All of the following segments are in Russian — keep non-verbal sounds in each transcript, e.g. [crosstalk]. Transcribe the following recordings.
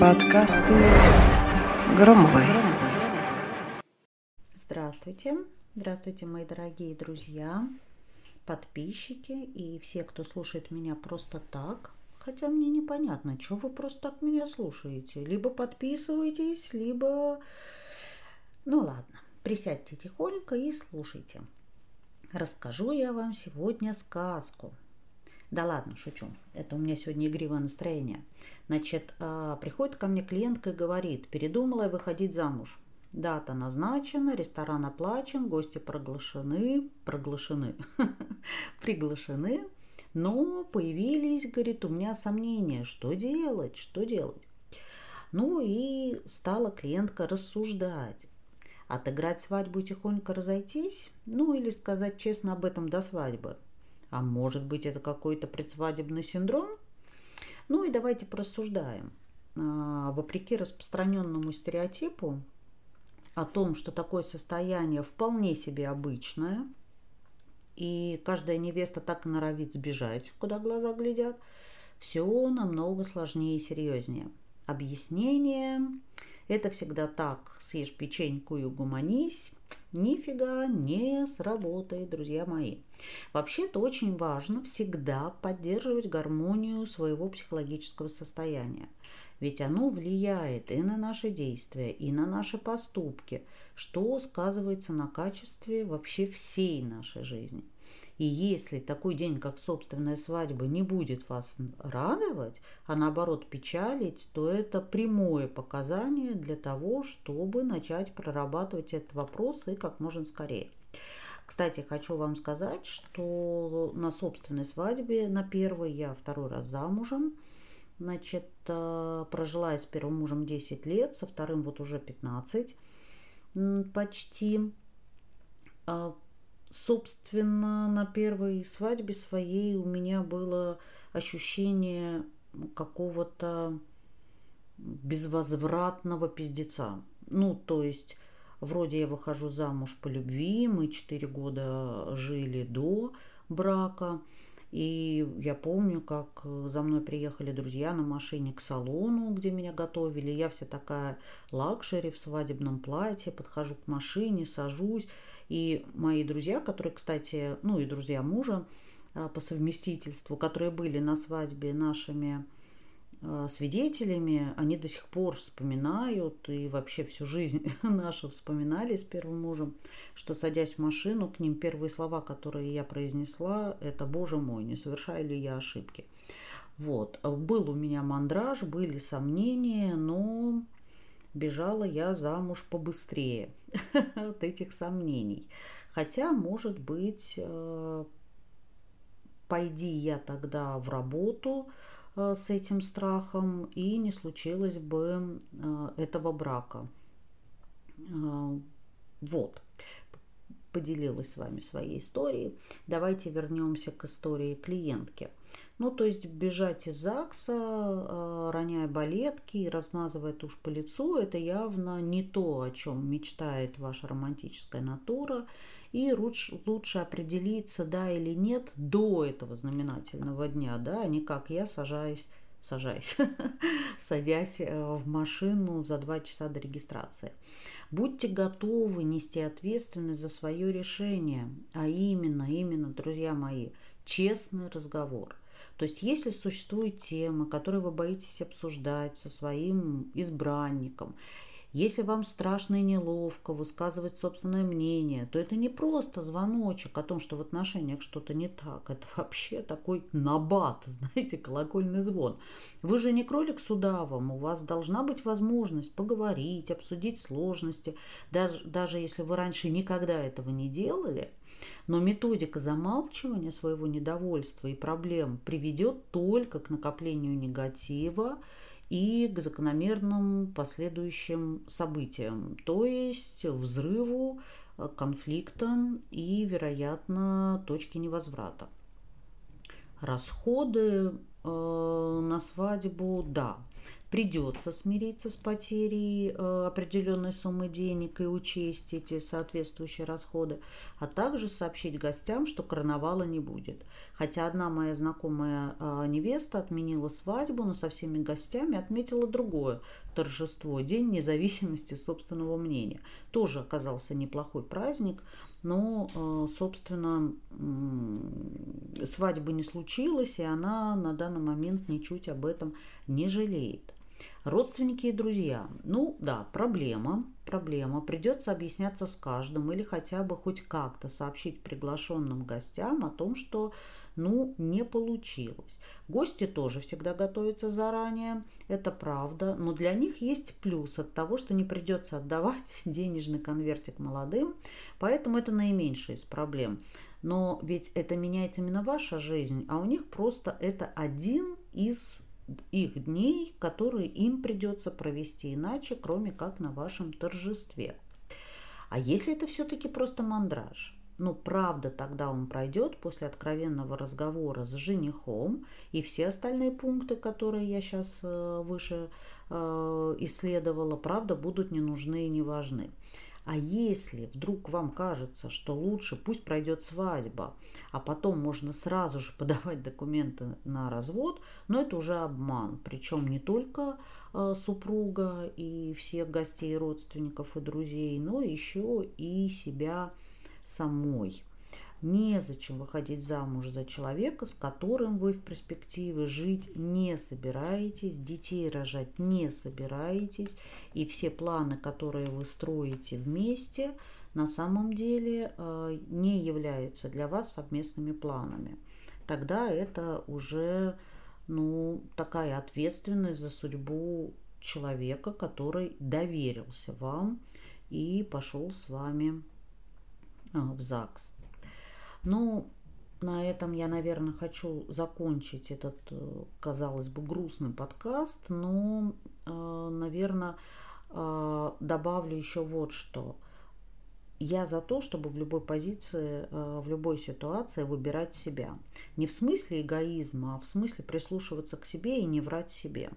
Подкасты Громовой. Здравствуйте. Здравствуйте, мои дорогие друзья, подписчики и все, кто слушает меня просто так. Хотя мне непонятно, что вы просто так меня слушаете. Либо подписывайтесь, либо... Ну ладно, присядьте тихонько и слушайте. Расскажу я вам сегодня сказку – да ладно, шучу. Это у меня сегодня игривое настроение. Значит, а, приходит ко мне клиентка и говорит, передумала я выходить замуж. Дата назначена, ресторан оплачен, гости проглашены, проглашены, [laughs] приглашены, но появились, говорит, у меня сомнения, что делать, что делать. Ну и стала клиентка рассуждать. Отыграть свадьбу и тихонько разойтись? Ну или сказать честно об этом до свадьбы – а может быть, это какой-то предсвадебный синдром? Ну и давайте порассуждаем. А, вопреки распространенному стереотипу о том, что такое состояние вполне себе обычное, и каждая невеста так норовит сбежать, куда глаза глядят, все намного сложнее и серьезнее. Объяснение – это всегда так, съешь печеньку и угомонись – нифига не сработает, друзья мои. Вообще-то очень важно всегда поддерживать гармонию своего психологического состояния. Ведь оно влияет и на наши действия, и на наши поступки, что сказывается на качестве вообще всей нашей жизни. И если такой день, как собственная свадьба, не будет вас радовать, а наоборот печалить, то это прямое показание для того, чтобы начать прорабатывать этот вопрос и как можно скорее. Кстати, хочу вам сказать, что на собственной свадьбе, на первой я второй раз замужем, значит, э, прожила я с первым мужем 10 лет, со вторым вот уже 15 почти. Собственно, на первой свадьбе своей у меня было ощущение какого-то безвозвратного пиздеца. Ну, то есть, вроде я выхожу замуж по любви, мы четыре года жили до брака, и я помню, как за мной приехали друзья на машине к салону, где меня готовили. Я вся такая luxury в свадебном платье, подхожу к машине, сажусь. И мои друзья, которые, кстати, ну и друзья мужа а, по совместительству, которые были на свадьбе нашими а, свидетелями, они до сих пор вспоминают и вообще всю жизнь [laughs] нашу вспоминали с первым мужем, что садясь в машину, к ним первые слова, которые я произнесла, это «Боже мой, не совершаю ли я ошибки?». Вот. Был у меня мандраж, были сомнения, но бежала я замуж побыстрее [laughs] от этих сомнений. Хотя, может быть, э, пойди я тогда в работу э, с этим страхом, и не случилось бы э, этого брака. Вот поделилась с вами своей историей. Давайте вернемся к истории клиентки. Ну, то есть бежать из ЗАГСа, э, роняя балетки и размазывая тушь по лицу, это явно не то, о чем мечтает ваша романтическая натура. И лучше, определиться, да или нет, до этого знаменательного дня, да, а не как я сажаюсь сажаясь, [laughs] садясь э, в машину за два часа до регистрации. Будьте готовы нести ответственность за свое решение, а именно, именно, друзья мои, честный разговор – то есть если существует тема, которую вы боитесь обсуждать со своим избранником, если вам страшно и неловко высказывать собственное мнение, то это не просто звоночек о том, что в отношениях что-то не так. Это [laughs] вообще такой набат, знаете, колокольный звон. Вы же не кролик с удавом, у вас должна быть возможность поговорить, обсудить сложности. Даже, даже если вы раньше никогда этого не делали – но методика замалчивания своего недовольства и проблем приведет только к накоплению негатива и к закономерным последующим событиям, то есть взрыву, э, конфликтам и, вероятно, точке невозврата. Расходы э, на свадьбу, да, придется смириться с потерей э, определенной суммы денег и учесть эти соответствующие расходы, а также сообщить гостям, что карнавала не будет. Хотя одна моя знакомая э, невеста отменила свадьбу, но со всеми гостями отметила другое торжество, День независимости собственного мнения. Тоже оказался неплохой праздник, но, э, собственно, свадьбы не случилось, и она на данный момент ничуть об этом не жалеет. Родственники и друзья. Ну да, проблема, проблема. Придется объясняться с каждым или хотя бы хоть как-то сообщить приглашенным гостям о том, что ну, не получилось. Гости тоже всегда готовятся заранее, это правда, но для них есть плюс от того, что не придется отдавать [laughs] денежный конвертик молодым, поэтому это наименьшая из проблем. Но ведь это меняет именно ваша жизнь, а у них просто это один из их дней, которые им придется провести иначе, кроме как на вашем торжестве. А если это все-таки просто мандраж? Ну, правда, тогда он пройдет после откровенного разговора с женихом, и все остальные пункты, которые я сейчас э, выше э, исследовала, правда, будут не нужны и не важны. А если вдруг вам кажется, что лучше пусть пройдет свадьба, а потом можно сразу же подавать документы на развод, но это уже обман. Причем не только э, супруга и всех гостей, родственников и друзей, но еще и себя самой. Незачем выходить замуж за человека, с которым вы в перспективе жить не собираетесь, детей рожать не собираетесь, и все планы, которые вы строите вместе, на самом деле э, не являются для вас совместными планами. Тогда это уже ну, такая ответственность за судьбу человека, который доверился вам и пошел с вами а, в ЗАГС. Ну, на этом я, наверное, хочу закончить этот, э, казалось бы, грустный подкаст, но, э, наверное, э, добавлю еще вот что. Я за то, чтобы в любой позиции, в любой ситуации выбирать себя. Не в смысле эгоизма, а в смысле прислушиваться к себе и не врать себе.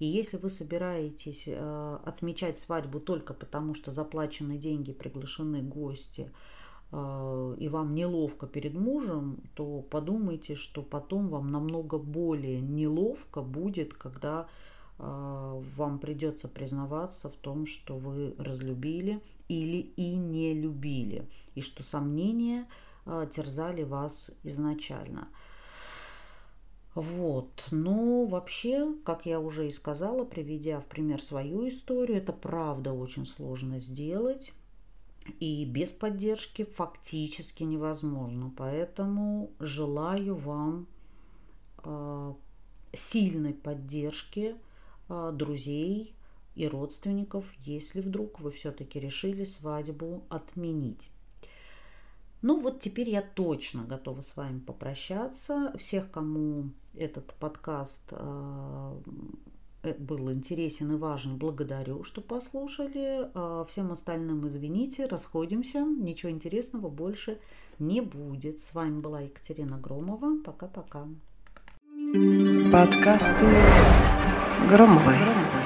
И если вы собираетесь отмечать свадьбу только потому, что заплачены деньги, приглашены гости – и вам неловко перед мужем, то подумайте, что потом вам намного более неловко будет, когда а, вам придется признаваться в том, что вы разлюбили или и не любили, и что сомнения а, терзали вас изначально. Вот. Но вообще, как я уже и сказала, приведя в пример свою историю, это правда очень сложно сделать. И без поддержки фактически невозможно. Поэтому желаю вам э, сильной поддержки э, друзей и родственников, если вдруг вы все-таки решили свадьбу отменить. Ну вот теперь я точно готова с вами попрощаться. Всех, кому этот подкаст э, был интересен и важен, благодарю, что послушали. А всем остальным извините, расходимся. Ничего интересного больше не будет. С вами была Екатерина Громова. Пока-пока. Подкасты Громовой.